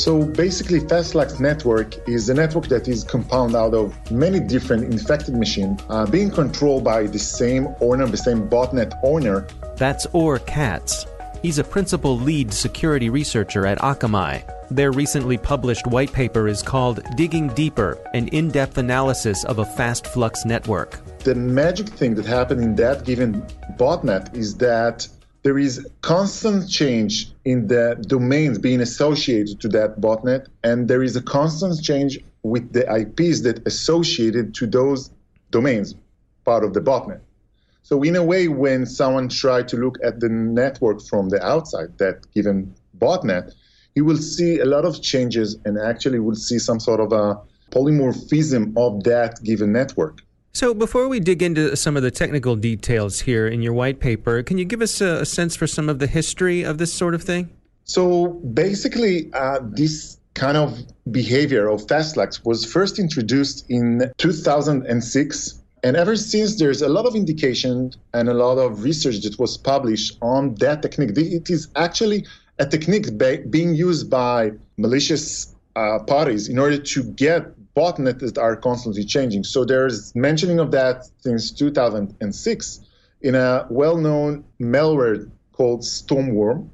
So basically, fast flux network is a network that is compound out of many different infected machines uh, being controlled by the same owner, the same botnet owner. That's Or Katz. He's a principal lead security researcher at Akamai. Their recently published white paper is called Digging Deeper An In Depth Analysis of a Fast Flux Network. The magic thing that happened in that given botnet is that there is constant change in the domains being associated to that botnet, and there is a constant change with the IPs that associated to those domains, part of the botnet. So in a way, when someone try to look at the network from the outside, that given botnet, you will see a lot of changes and actually will see some sort of a polymorphism of that given network. So, before we dig into some of the technical details here in your white paper, can you give us a, a sense for some of the history of this sort of thing? So, basically, uh, this kind of behavior of fast flux was first introduced in 2006. And ever since, there's a lot of indication and a lot of research that was published on that technique. It is actually a technique be- being used by malicious uh, parties in order to get botnets are constantly changing. So there's mentioning of that since 2006 in a well-known malware called Stormworm.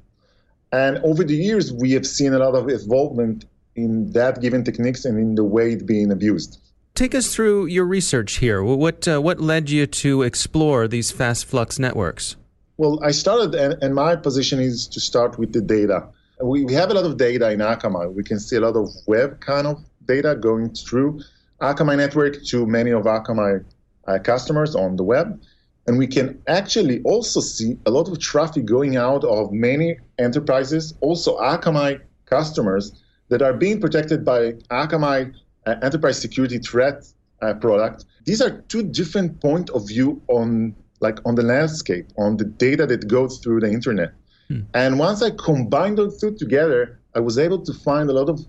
And over the years, we have seen a lot of involvement in that given techniques and in the way it's being abused. Take us through your research here. What uh, what led you to explore these fast flux networks? Well, I started, and, and my position is to start with the data. We, we have a lot of data in Akamai. We can see a lot of web kind of data going through Akamai network to many of Akamai uh, customers on the web. And we can actually also see a lot of traffic going out of many enterprises, also Akamai customers that are being protected by Akamai uh, enterprise security threat uh, product. These are two different point of view on like on the landscape, on the data that goes through the internet. Hmm. And once I combined those two together, I was able to find a lot of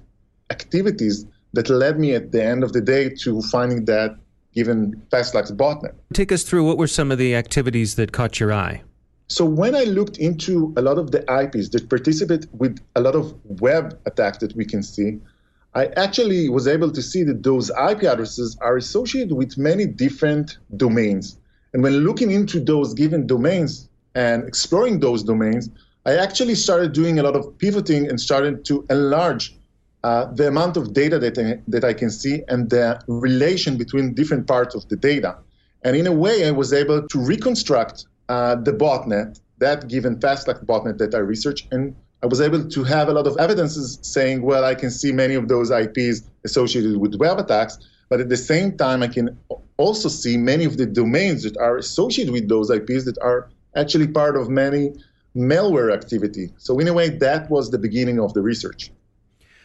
activities that led me at the end of the day to finding that given fast flux botnet. Take us through what were some of the activities that caught your eye? So when I looked into a lot of the IPs that participate with a lot of web attacks that we can see, I actually was able to see that those IP addresses are associated with many different domains. And when looking into those given domains and exploring those domains, I actually started doing a lot of pivoting and started to enlarge uh, the amount of data that I, that I can see and the relation between different parts of the data. And in a way, I was able to reconstruct uh, the botnet, that given fast flux botnet that I researched, and I was able to have a lot of evidences saying, well, I can see many of those IPs associated with web attacks, but at the same time, I can also see many of the domains that are associated with those IPs that are actually part of many malware activity. So in a way, that was the beginning of the research.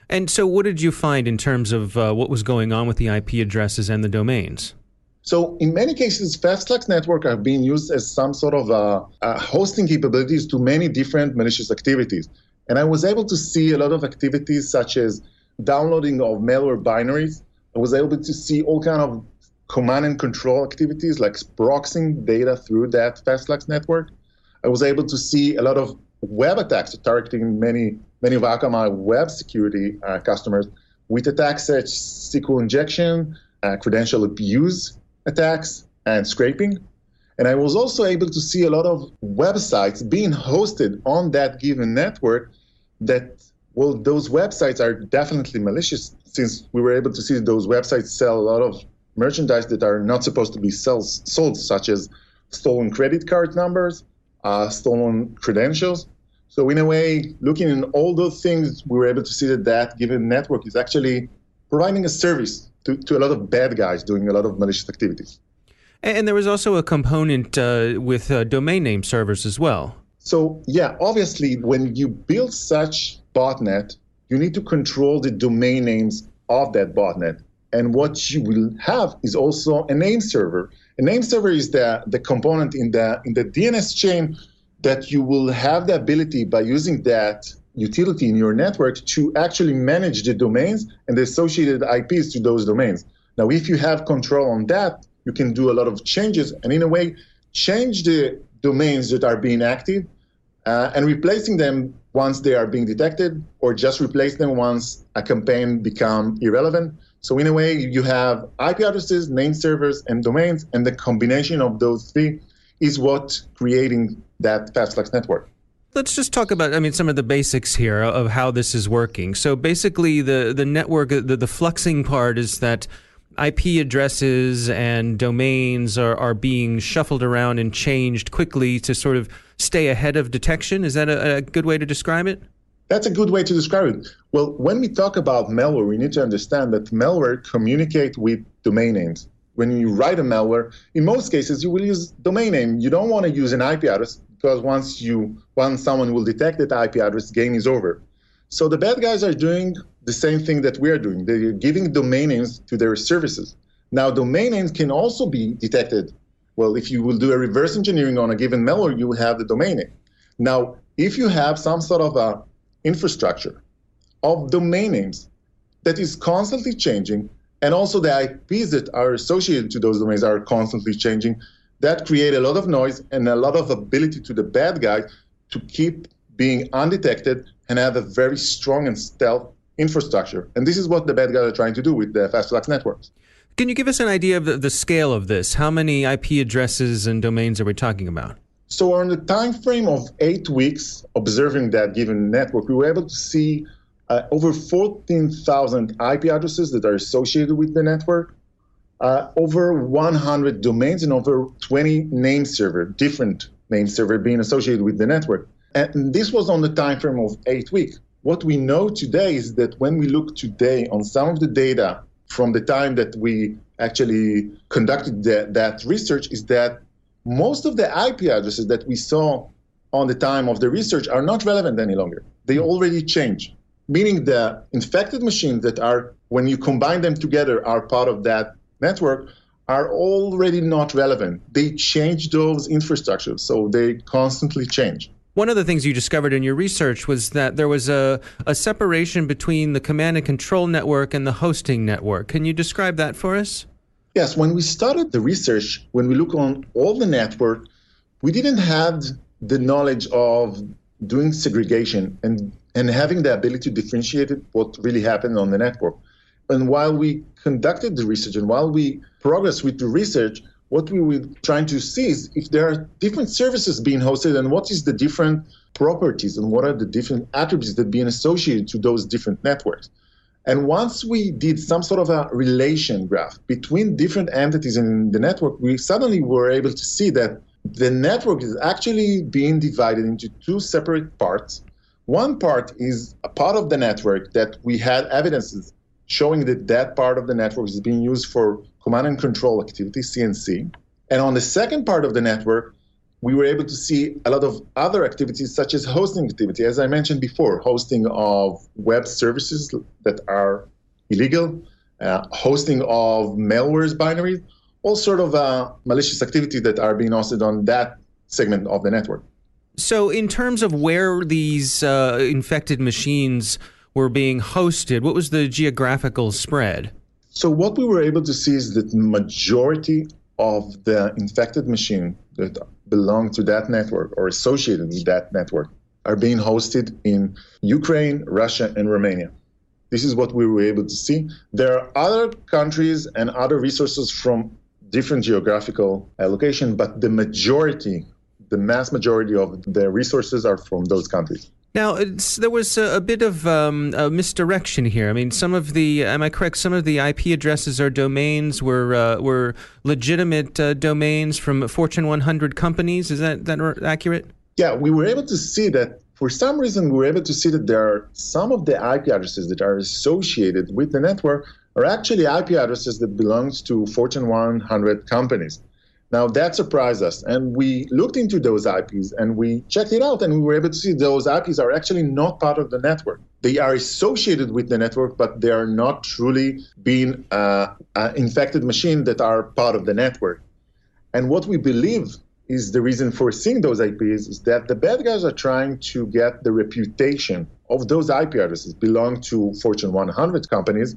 And so, what did you find in terms of uh, what was going on with the IP addresses and the domains? So, in many cases, fast flux network are being used as some sort of uh, uh, hosting capabilities to many different malicious activities. And I was able to see a lot of activities such as downloading of malware binaries. I was able to see all kind of command and control activities like proxying data through that fast flux network. I was able to see a lot of web attacks targeting many many of Akamai web security uh, customers with attacks such as SQL injection, uh, credential abuse attacks, and scraping. And I was also able to see a lot of websites being hosted on that given network that, well, those websites are definitely malicious since we were able to see those websites sell a lot of merchandise that are not supposed to be sold, such as stolen credit card numbers, uh, stolen credentials. So in a way, looking in all those things, we were able to see that that given network is actually providing a service to, to a lot of bad guys doing a lot of malicious activities. And there was also a component uh, with uh, domain name servers as well. So yeah, obviously, when you build such botnet, you need to control the domain names of that botnet. And what you will have is also a name server. A name server is the, the component in the in the DNS chain that you will have the ability by using that utility in your network to actually manage the domains and the associated IPs to those domains. Now, if you have control on that, you can do a lot of changes and, in a way, change the domains that are being active uh, and replacing them once they are being detected, or just replace them once a campaign become irrelevant. So in a way, you have IP addresses, name servers, and domains, and the combination of those three is what creating that fast flux network. Let's just talk about, I mean, some of the basics here of how this is working. So basically, the the network, the, the fluxing part is that IP addresses and domains are, are being shuffled around and changed quickly to sort of stay ahead of detection. Is that a, a good way to describe it? That's a good way to describe it. Well, when we talk about malware, we need to understand that malware communicate with domain names when you write a malware, in most cases you will use domain name. You don't want to use an IP address because once you once someone will detect that IP address, game is over. So the bad guys are doing the same thing that we are doing. They're giving domain names to their services. Now domain names can also be detected. Well, if you will do a reverse engineering on a given malware, you will have the domain name. Now, if you have some sort of a infrastructure of domain names that is constantly changing, and also the IPs that are associated to those domains are constantly changing. That create a lot of noise and a lot of ability to the bad guy to keep being undetected and have a very strong and stealth infrastructure. And this is what the bad guys are trying to do with the fast flux networks. Can you give us an idea of the, the scale of this? How many IP addresses and domains are we talking about? So, on the time frame of eight weeks, observing that given network, we were able to see uh, over 14,000 IP addresses that are associated with the network, uh, over 100 domains, and over 20 name server, different name server being associated with the network. And this was on the time frame of eight weeks. What we know today is that when we look today on some of the data from the time that we actually conducted the, that research, is that most of the IP addresses that we saw on the time of the research are not relevant any longer. They already changed meaning the infected machines that are, when you combine them together, are part of that network, are already not relevant. They change those infrastructures, so they constantly change. One of the things you discovered in your research was that there was a, a separation between the command and control network and the hosting network. Can you describe that for us? Yes, when we started the research, when we look on all the network, we didn't have the knowledge of doing segregation and, and having the ability to differentiate what really happened on the network. And while we conducted the research and while we progressed with the research, what we were trying to see is if there are different services being hosted and what is the different properties and what are the different attributes that being associated to those different networks. And once we did some sort of a relation graph between different entities in the network, we suddenly were able to see that the network is actually being divided into two separate parts. One part is a part of the network that we had evidences showing that that part of the network is being used for command and control activity, CNC. And on the second part of the network, we were able to see a lot of other activities such as hosting activity. As I mentioned before, hosting of web services that are illegal, uh, hosting of malware's binaries, all sort of uh, malicious activity that are being hosted on that segment of the network. So, in terms of where these uh, infected machines were being hosted, what was the geographical spread? So, what we were able to see is that majority of the infected machine that belong to that network or associated with that network are being hosted in Ukraine, Russia, and Romania. This is what we were able to see. There are other countries and other resources from different geographical location, but the majority, the mass majority of the resources are from those countries. Now, there was a, a bit of um, a misdirection here. I mean, some of the, am I correct? Some of the IP addresses or domains were uh, were legitimate uh, domains from Fortune 100 companies. Is that that accurate? Yeah, we were able to see that. For some reason, we were able to see that there are some of the IP addresses that are associated with the network are actually IP addresses that belongs to Fortune 100 companies. Now that surprised us, and we looked into those IPs and we checked it out, and we were able to see those IPs are actually not part of the network. They are associated with the network, but they are not truly being uh, uh, infected machines that are part of the network. And what we believe is the reason for seeing those IPs is that the bad guys are trying to get the reputation of those IP addresses belong to Fortune 100 companies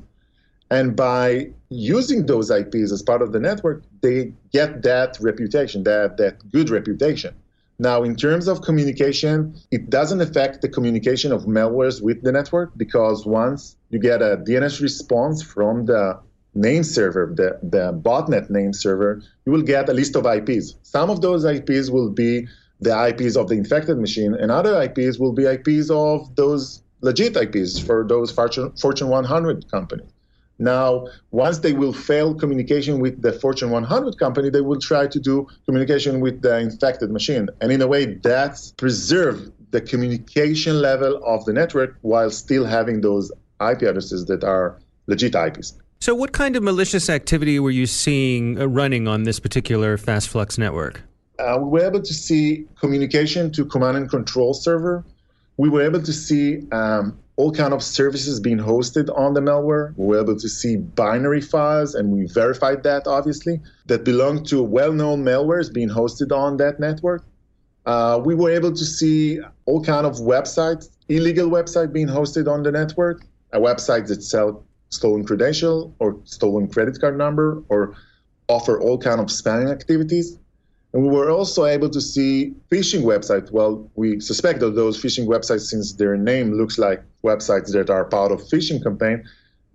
and by using those IPs as part of the network, they get that reputation, that, that good reputation. Now, in terms of communication, it doesn't affect the communication of malwares with the network because once you get a DNS response from the name server, the, the botnet name server, you will get a list of IPs. Some of those IPs will be the IPs of the infected machine, and other IPs will be IPs of those legit IPs for those Fortune 100 companies. Now, once they will fail communication with the Fortune 100 company, they will try to do communication with the infected machine. And in a way, that's preserve the communication level of the network while still having those IP addresses that are legit IPs. So, what kind of malicious activity were you seeing uh, running on this particular fast flux network? Uh, we were able to see communication to command and control server. We were able to see um, all kind of services being hosted on the malware. We were able to see binary files, and we verified that obviously that belong to well-known malwares being hosted on that network. Uh, we were able to see all kind of websites, illegal website being hosted on the network, a website that sell stolen credential or stolen credit card number or offer all kind of spamming activities. And we were also able to see phishing websites. Well, we suspect that those phishing websites, since their name looks like websites that are part of phishing campaign,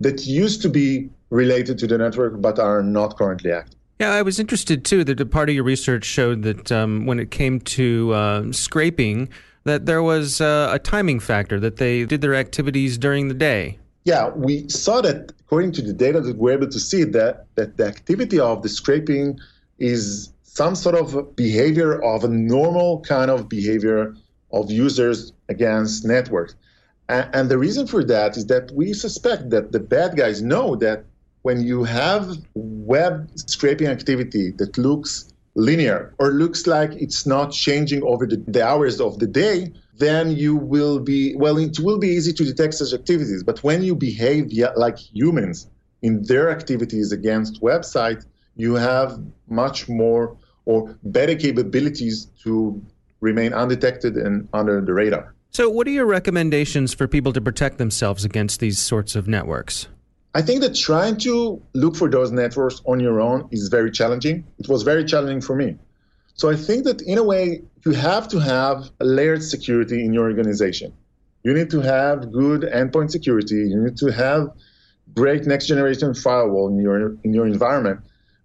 that used to be related to the network but are not currently active. Yeah, I was interested too that a part of your research showed that um, when it came to uh, scraping, that there was uh, a timing factor that they did their activities during the day. Yeah, we saw that according to the data that we're able to see that that the activity of the scraping is some sort of behavior of a normal kind of behavior of users against networks. And, the reason for that is that we suspect that the bad guys know that when you have web scraping activity that looks linear or looks like it's not changing over the, the hours of the day, then you will be, well, it will be easy to detect such activities. But when you behave like humans in their activities against websites, you have much more or better capabilities to remain undetected and under the radar. So, what are your recommendations for people to protect themselves against these sorts of networks? I think that trying to look for those networks on your own is very challenging. It was very challenging for me. So I think that in a way, you have to have a layered security in your organization. You need to have good endpoint security. You need to have great next generation firewall in your in your environment.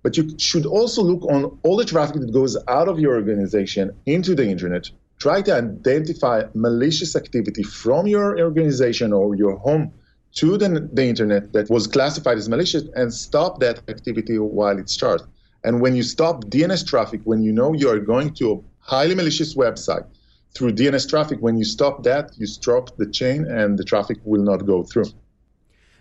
But you should also look on all the traffic that goes out of your organization into the internet. Try to identify malicious activity from your organization or your home to the, the internet that was classified as malicious and stop that activity while it starts. And when you stop DNS traffic, when you know you are going to a highly malicious website through DNS traffic, when you stop that, you stop the chain and the traffic will not go through.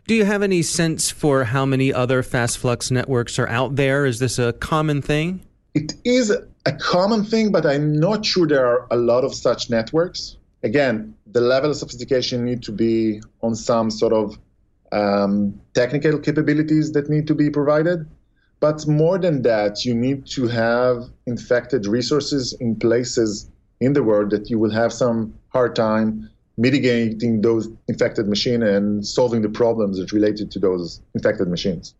Do you have any sense for how many other fast flux networks are out there? Is this a common thing? It is a common thing, but I'm not sure there are a lot of such networks again, the level of sophistication need to be on some sort of um, technical capabilities that need to be provided. But more than that, you need to have infected resources in places in the world that you will have some hard time mitigating those infected machines and solving the problems that related to those infected machines.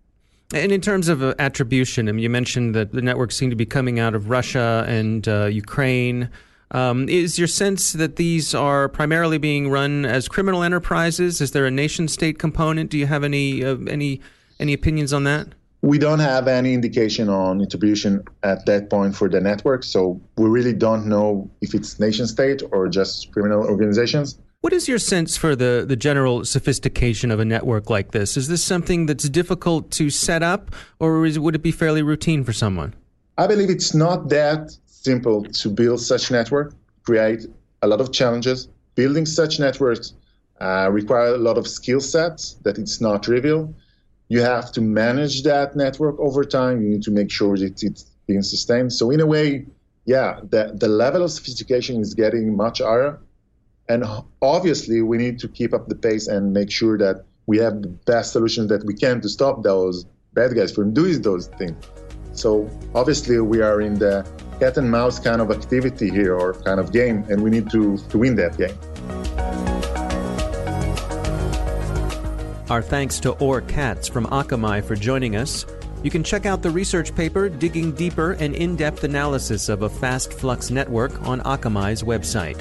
And in terms of uh, attribution, I mean, you mentioned that the networks seem to be coming out of Russia and uh, Ukraine. Um, is your sense that these are primarily being run as criminal enterprises? Is there a nation state component? Do you have any uh, any any opinions on that? We don't have any indication on attribution at that point for the network, so we really don't know if it's nation state or just criminal organizations. What is your sense for the, the general sophistication of a network like this? Is this something that's difficult to set up, or is, would it be fairly routine for someone? I believe it's not that simple to build such network, create a lot of challenges. Building such networks uh, require a lot of skill sets that it's not trivial. You have to manage that network over time. You need to make sure that it's being sustained. So in a way, yeah, the, the level of sophistication is getting much higher. And obviously, we need to keep up the pace and make sure that we have the best solutions that we can to stop those bad guys from doing those things. So obviously, we are in the cat and mouse kind of activity here or kind of game, and we need to, to win that game. Our thanks to Or Katz from Akamai for joining us. You can check out the research paper digging deeper and in depth analysis of a fast flux network on Akamai's website.